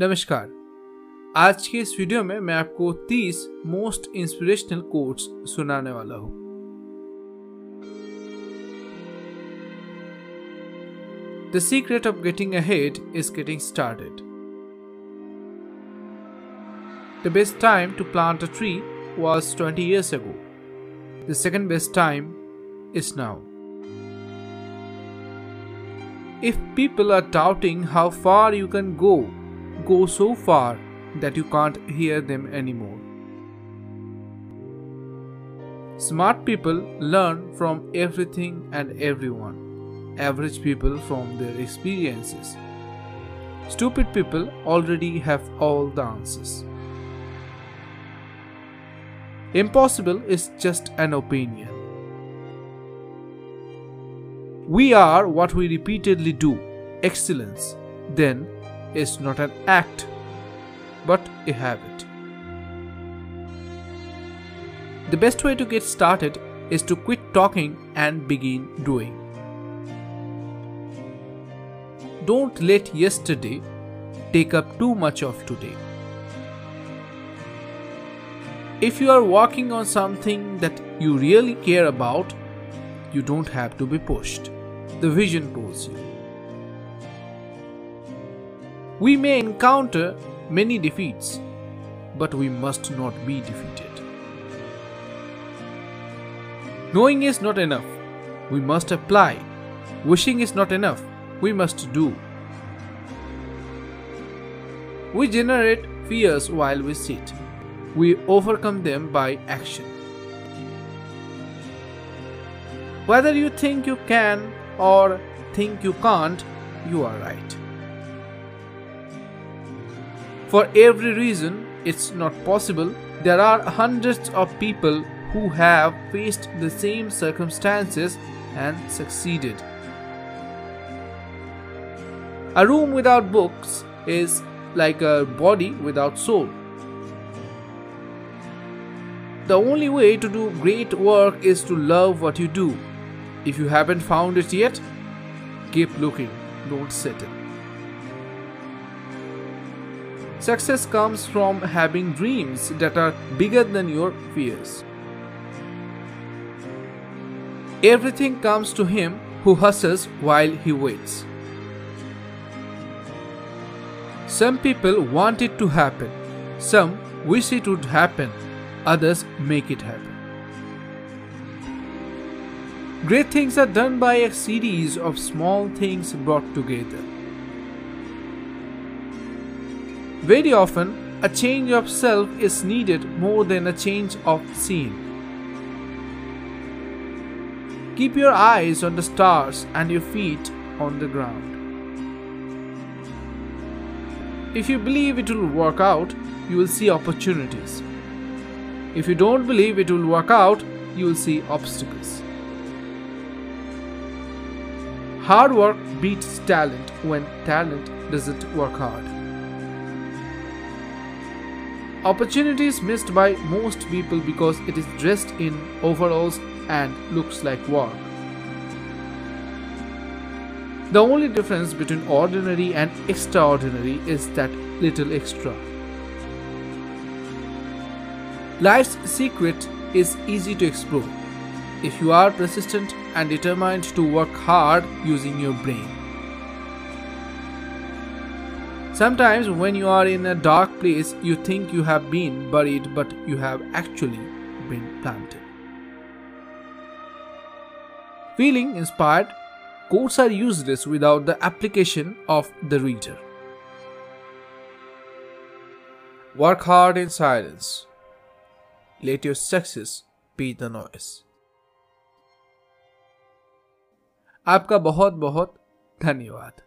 नमस्कार। आज के इस वीडियो में मैं आपको 30 मोस्ट इंस्पिरेशनल कोट्स सुनाने वाला हूँ। The secret of getting ahead is getting started the best time to plant a tree was twenty years ago the second best time is now if people are doubting how far you can go go so far that you can't hear them anymore. Smart people learn from everything and everyone, average people from their experiences. Stupid people already have all the answers. Impossible is just an opinion. We are what we repeatedly do. Excellence, then, is not an act, but a habit. The best way to get started is to quit talking and begin doing. Don't let yesterday take up too much of today. If you are working on something that you really care about, you don't have to be pushed. The vision pulls you. We may encounter many defeats, but we must not be defeated. Knowing is not enough, we must apply. Wishing is not enough, we must do. We generate fears while we sit, we overcome them by action. Whether you think you can or think you can't, you are right. For every reason it's not possible, there are hundreds of people who have faced the same circumstances and succeeded. A room without books is like a body without soul. The only way to do great work is to love what you do. If you haven't found it yet, keep looking, don't settle. Success comes from having dreams that are bigger than your fears. Everything comes to him who hustles while he waits. Some people want it to happen, some wish it would happen, others make it happen. Great things are done by a series of small things brought together. Very often, a change of self is needed more than a change of scene. Keep your eyes on the stars and your feet on the ground. If you believe it will work out, you will see opportunities. If you don't believe it will work out, you will see obstacles. Hard work beats talent when talent doesn't work hard. Opportunity is missed by most people because it is dressed in overalls and looks like work. The only difference between ordinary and extraordinary is that little extra. Life's secret is easy to explore if you are persistent and determined to work hard using your brain. Sometimes, when you are in a dark place, you think you have been buried, but you have actually been planted. Feeling inspired, quotes are useless without the application of the reader. Work hard in silence. Let your success be the noise. आपका बहुत बहुत धन्यवाद